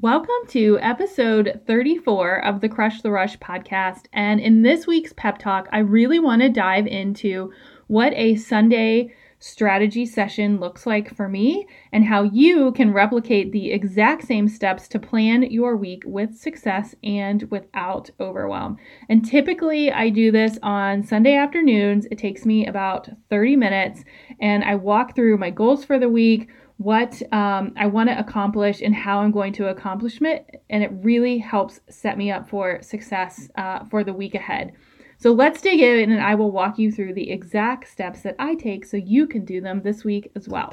Welcome to episode 34 of the Crush the Rush podcast. And in this week's pep talk, I really want to dive into what a Sunday strategy session looks like for me and how you can replicate the exact same steps to plan your week with success and without overwhelm. And typically, I do this on Sunday afternoons. It takes me about 30 minutes, and I walk through my goals for the week what um, I want to accomplish and how I'm going to accomplish it. And it really helps set me up for success uh, for the week ahead. So let's dig in and I will walk you through the exact steps that I take so you can do them this week as well.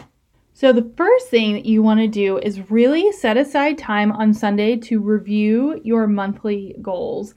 So, the first thing that you want to do is really set aside time on Sunday to review your monthly goals.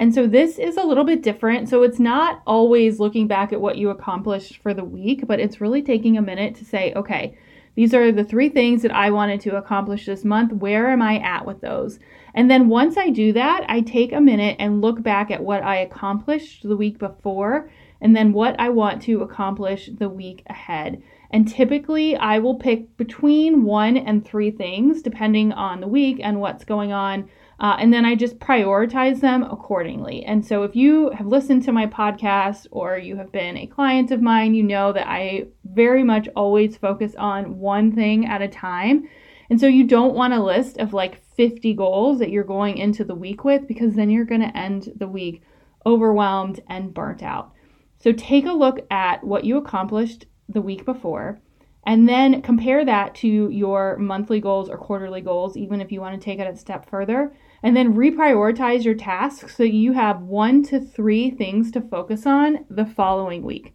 And so, this is a little bit different. So, it's not always looking back at what you accomplished for the week, but it's really taking a minute to say, okay, these are the three things that I wanted to accomplish this month. Where am I at with those? And then once I do that, I take a minute and look back at what I accomplished the week before and then what I want to accomplish the week ahead. And typically, I will pick between one and three things depending on the week and what's going on uh, and then I just prioritize them accordingly. And so, if you have listened to my podcast or you have been a client of mine, you know that I very much always focus on one thing at a time. And so, you don't want a list of like 50 goals that you're going into the week with because then you're going to end the week overwhelmed and burnt out. So, take a look at what you accomplished the week before. And then compare that to your monthly goals or quarterly goals, even if you want to take it a step further and then reprioritize your tasks so you have one to three things to focus on the following week.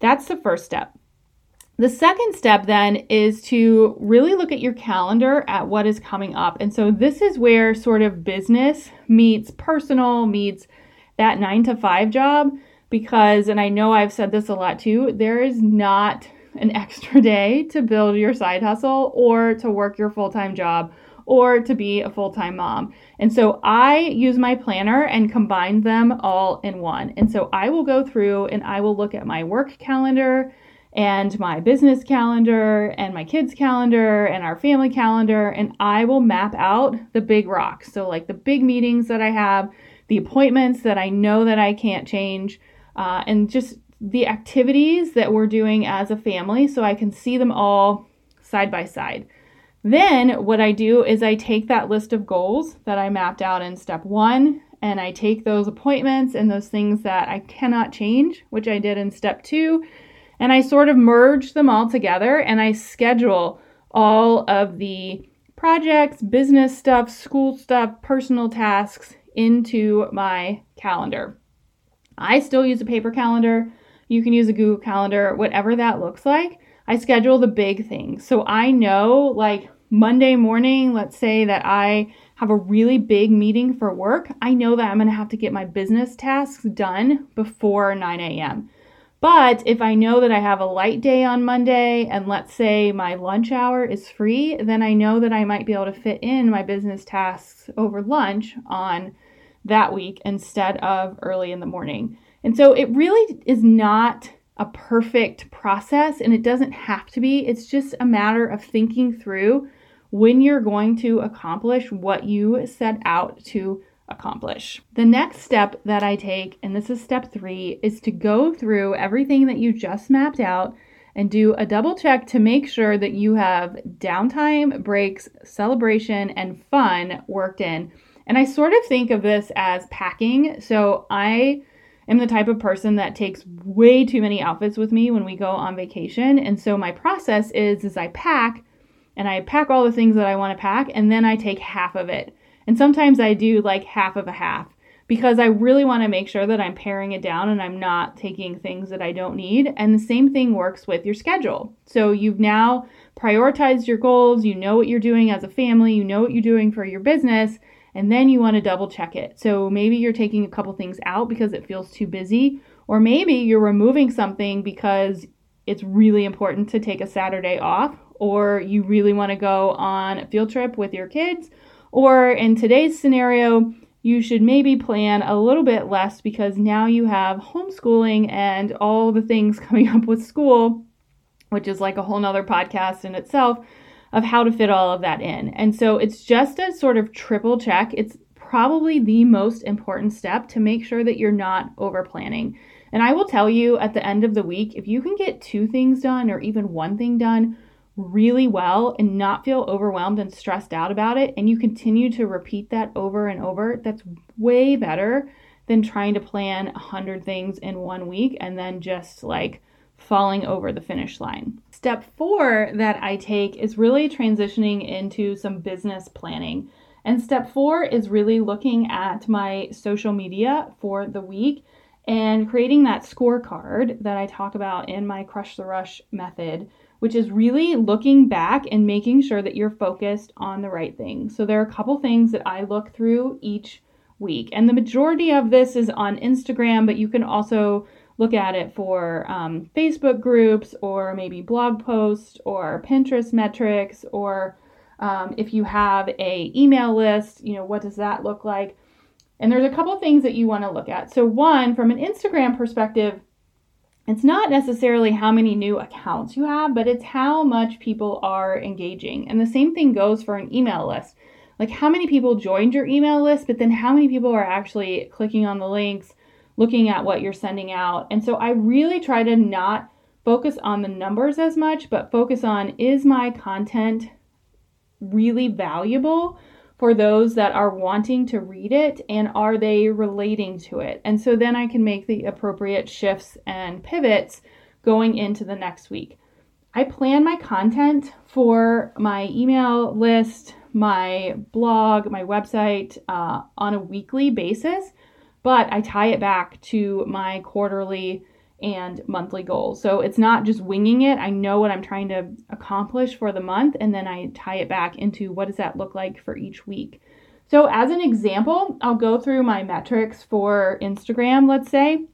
That's the first step. The second step then is to really look at your calendar at what is coming up. And so this is where sort of business meets personal, meets that nine to five job. Because, and I know I've said this a lot too, there is not an extra day to build your side hustle or to work your full time job or to be a full time mom. And so I use my planner and combine them all in one. And so I will go through and I will look at my work calendar and my business calendar and my kids' calendar and our family calendar, and I will map out the big rocks. So, like the big meetings that I have, the appointments that I know that I can't change, uh, and just the activities that we're doing as a family so I can see them all side by side. Then what I do is I take that list of goals that I mapped out in step one and I take those appointments and those things that I cannot change, which I did in step two, and I sort of merge them all together and I schedule all of the projects, business stuff, school stuff, personal tasks into my calendar. I still use a paper calendar. You can use a Google Calendar, whatever that looks like. I schedule the big things. So I know, like Monday morning, let's say that I have a really big meeting for work, I know that I'm going to have to get my business tasks done before 9 a.m. But if I know that I have a light day on Monday and let's say my lunch hour is free, then I know that I might be able to fit in my business tasks over lunch on that week instead of early in the morning. And so it really is not a perfect process and it doesn't have to be. It's just a matter of thinking through when you're going to accomplish what you set out to accomplish. The next step that I take, and this is step three, is to go through everything that you just mapped out and do a double check to make sure that you have downtime, breaks, celebration, and fun worked in. And I sort of think of this as packing. So I am the type of person that takes way too many outfits with me when we go on vacation. And so my process is is I pack and I pack all the things that I want to pack and then I take half of it. And sometimes I do like half of a half because I really want to make sure that I'm paring it down and I'm not taking things that I don't need. And the same thing works with your schedule. So you've now prioritized your goals, you know what you're doing as a family, you know what you're doing for your business, and then you want to double check it. So maybe you're taking a couple things out because it feels too busy, or maybe you're removing something because it's really important to take a Saturday off, or you really want to go on a field trip with your kids, or in today's scenario, you should maybe plan a little bit less because now you have homeschooling and all the things coming up with school, which is like a whole nother podcast in itself of how to fit all of that in. And so it's just a sort of triple check. It's probably the most important step to make sure that you're not over planning. And I will tell you at the end of the week, if you can get two things done or even one thing done really well and not feel overwhelmed and stressed out about it, and you continue to repeat that over and over, that's way better than trying to plan a hundred things in one week and then just like falling over the finish line. Step four that I take is really transitioning into some business planning. And step four is really looking at my social media for the week and creating that scorecard that I talk about in my Crush the Rush method, which is really looking back and making sure that you're focused on the right things. So there are a couple things that I look through each week. And the majority of this is on Instagram, but you can also look at it for um, Facebook groups or maybe blog posts or Pinterest metrics or um, if you have a email list, you know, what does that look like? And there's a couple things that you want to look at. So one, from an Instagram perspective, it's not necessarily how many new accounts you have, but it's how much people are engaging. And the same thing goes for an email list. Like how many people joined your email list, but then how many people are actually clicking on the links, looking at what you're sending out. And so I really try to not focus on the numbers as much, but focus on is my content really valuable for those that are wanting to read it and are they relating to it? And so then I can make the appropriate shifts and pivots going into the next week. I plan my content for my email list, my blog, my website uh, on a weekly basis but I tie it back to my quarterly and monthly goals. So it's not just winging it. I know what I'm trying to accomplish for the month, and then I tie it back into what does that look like for each week. So, as an example, I'll go through my metrics for Instagram, let's say,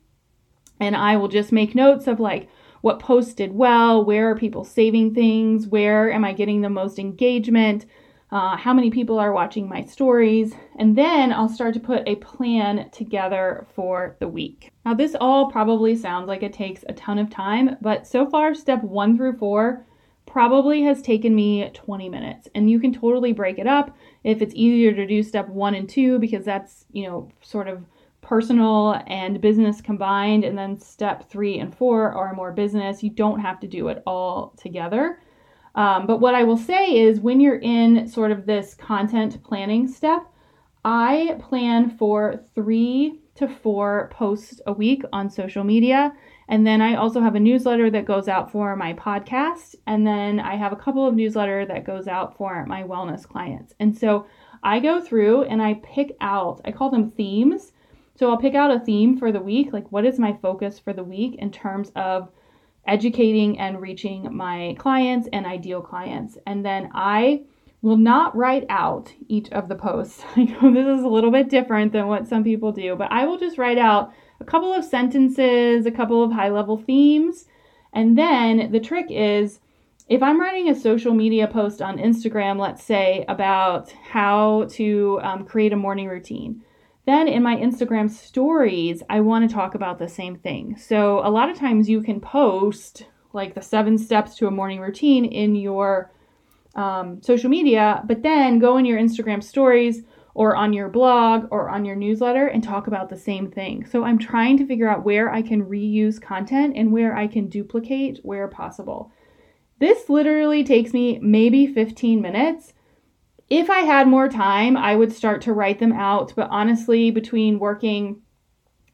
and I will just make notes of like what posted well, where are people saving things, where am I getting the most engagement, uh, how many people are watching my stories, and then I'll start to put a plan together for the week. Now, this all probably sounds like it takes a ton of time, but so far, step one through four probably has taken me 20 minutes, and you can totally break it up if it's easier to do step one and two because that's, you know, sort of personal and business combined, and then step three and four are more business. You don't have to do it all together. Um, but what I will say is when you're in sort of this content planning step, I plan for three to four posts a week on social media. And then I also have a newsletter that goes out for my podcast. And then I have a couple of newsletter that goes out for my wellness clients. And so I go through and I pick out, I call them themes. So I'll pick out a theme for the week, like what is my focus for the week in terms of educating and reaching my clients and ideal clients. And then I will not write out each of the posts. I know this is a little bit different than what some people do, but I will just write out a couple of sentences, a couple of high level themes. And then the trick is if I'm writing a social media post on Instagram, let's say about how to um, create a morning routine, then in my Instagram stories, I want to talk about the same thing. So a lot of times you can post like the seven steps to a morning routine in your um, social media, but then go in your Instagram stories or on your blog or on your newsletter and talk about the same thing. So I'm trying to figure out where I can reuse content and where I can duplicate where possible. This literally takes me maybe 15 minutes if I had more time, I would start to write them out. But honestly, between working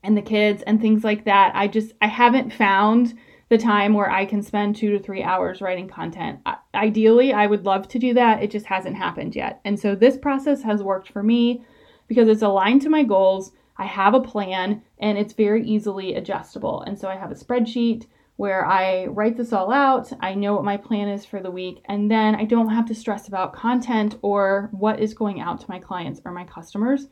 and the kids and things like that. I just I haven't found the time where I can spend 2 to 3 hours writing content. Ideally, I would love to do that. It just hasn't happened yet. And so this process has worked for me because it's aligned to my goals. I have a plan and it's very easily adjustable. And so I have a spreadsheet where I write this all out. I know what my plan is for the week, and then I don't have to stress about content or what is going out to my clients or my customers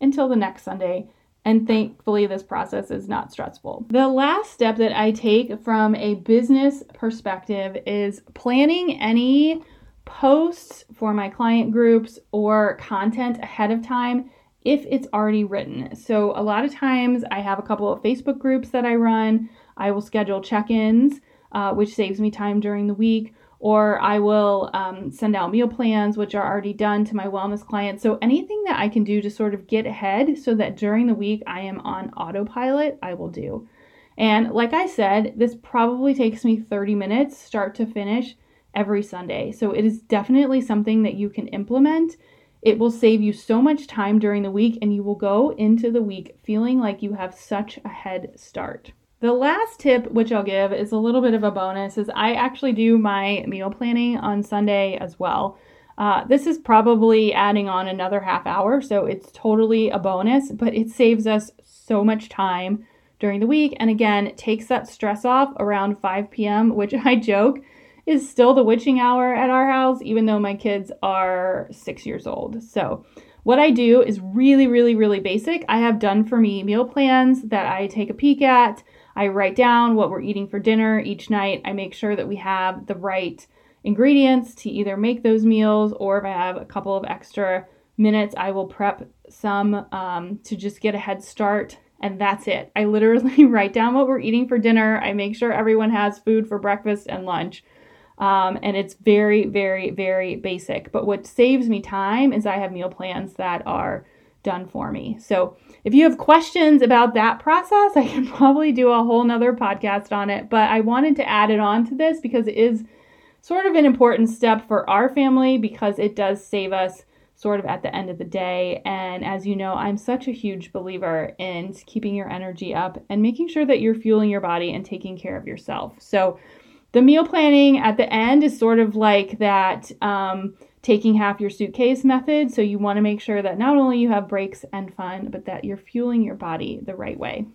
until the next Sunday. And thankfully, this process is not stressful. The last step that I take from a business perspective is planning any posts for my client groups or content ahead of time if it's already written. So, a lot of times I have a couple of Facebook groups that I run. I will schedule check ins, uh, which saves me time during the week, or I will um, send out meal plans, which are already done to my wellness clients. So, anything that I can do to sort of get ahead so that during the week I am on autopilot, I will do. And like I said, this probably takes me 30 minutes, start to finish, every Sunday. So, it is definitely something that you can implement. It will save you so much time during the week, and you will go into the week feeling like you have such a head start. The last tip, which I'll give, is a little bit of a bonus, is I actually do my meal planning on Sunday as well. Uh, this is probably adding on another half hour, so it's totally a bonus, but it saves us so much time during the week. And again, takes that stress off around 5 p.m., which I joke is still the witching hour at our house, even though my kids are six years old. So, what I do is really, really, really basic. I have done for me meal plans that I take a peek at. I write down what we're eating for dinner each night. I make sure that we have the right ingredients to either make those meals, or if I have a couple of extra minutes, I will prep some um, to just get a head start. And that's it. I literally write down what we're eating for dinner. I make sure everyone has food for breakfast and lunch. Um, and it's very, very, very basic. But what saves me time is I have meal plans that are done for me. So if you have questions about that process, I can probably do a whole nother podcast on it. But I wanted to add it on to this because it is sort of an important step for our family because it does save us sort of at the end of the day. And as you know, I'm such a huge believer in keeping your energy up and making sure that you're fueling your body and taking care of yourself. So the meal planning at the end is sort of like that. Um, taking half your suitcase method. So you want to make sure that not only you have breaks and fun, but that you're fueling your body the right way.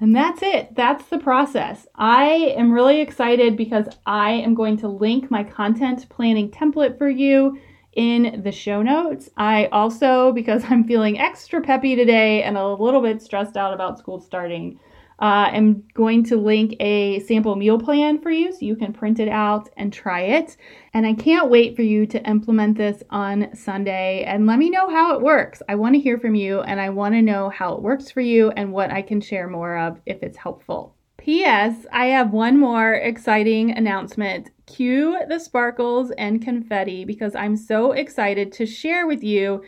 And that's it. That's the process. I am really excited because I am going to link my content planning template for you in the show notes. I also, because I'm feeling extra peppy today and a little bit stressed out about school starting, uh, I'm going to link a sample meal plan for you so you can print it out and try it. And I can't wait for you to implement this on Sunday and let me know how it works. I want to hear from you and I want to know how it works for you and what I can share more of if it's helpful. P.S. I have one more exciting announcement. Cue the sparkles and confetti because I'm so excited to share with you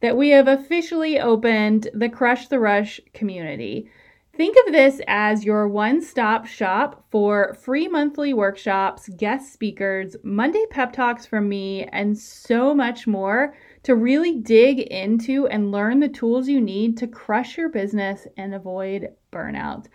that we have officially opened the Crush the Rush community. Think of this as your one stop shop for free monthly workshops, guest speakers, Monday pep talks from me, and so much more to really dig into and learn the tools you need to crush your business and avoid burnout.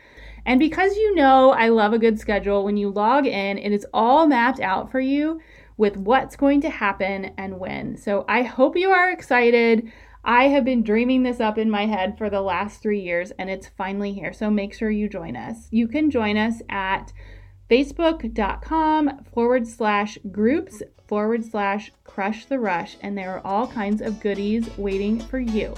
And because you know I love a good schedule, when you log in, it is all mapped out for you with what's going to happen and when. So I hope you are excited. I have been dreaming this up in my head for the last three years and it's finally here. So make sure you join us. You can join us at facebook.com forward slash groups forward slash crush the rush, and there are all kinds of goodies waiting for you.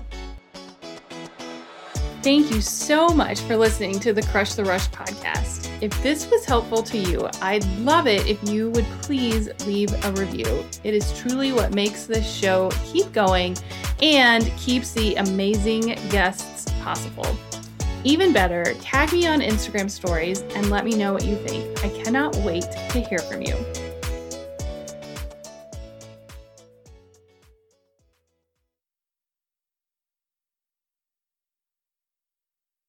Thank you so much for listening to the Crush the Rush podcast. If this was helpful to you, I'd love it if you would please leave a review. It is truly what makes this show keep going and keeps the amazing guests possible. Even better, tag me on Instagram stories and let me know what you think. I cannot wait to hear from you.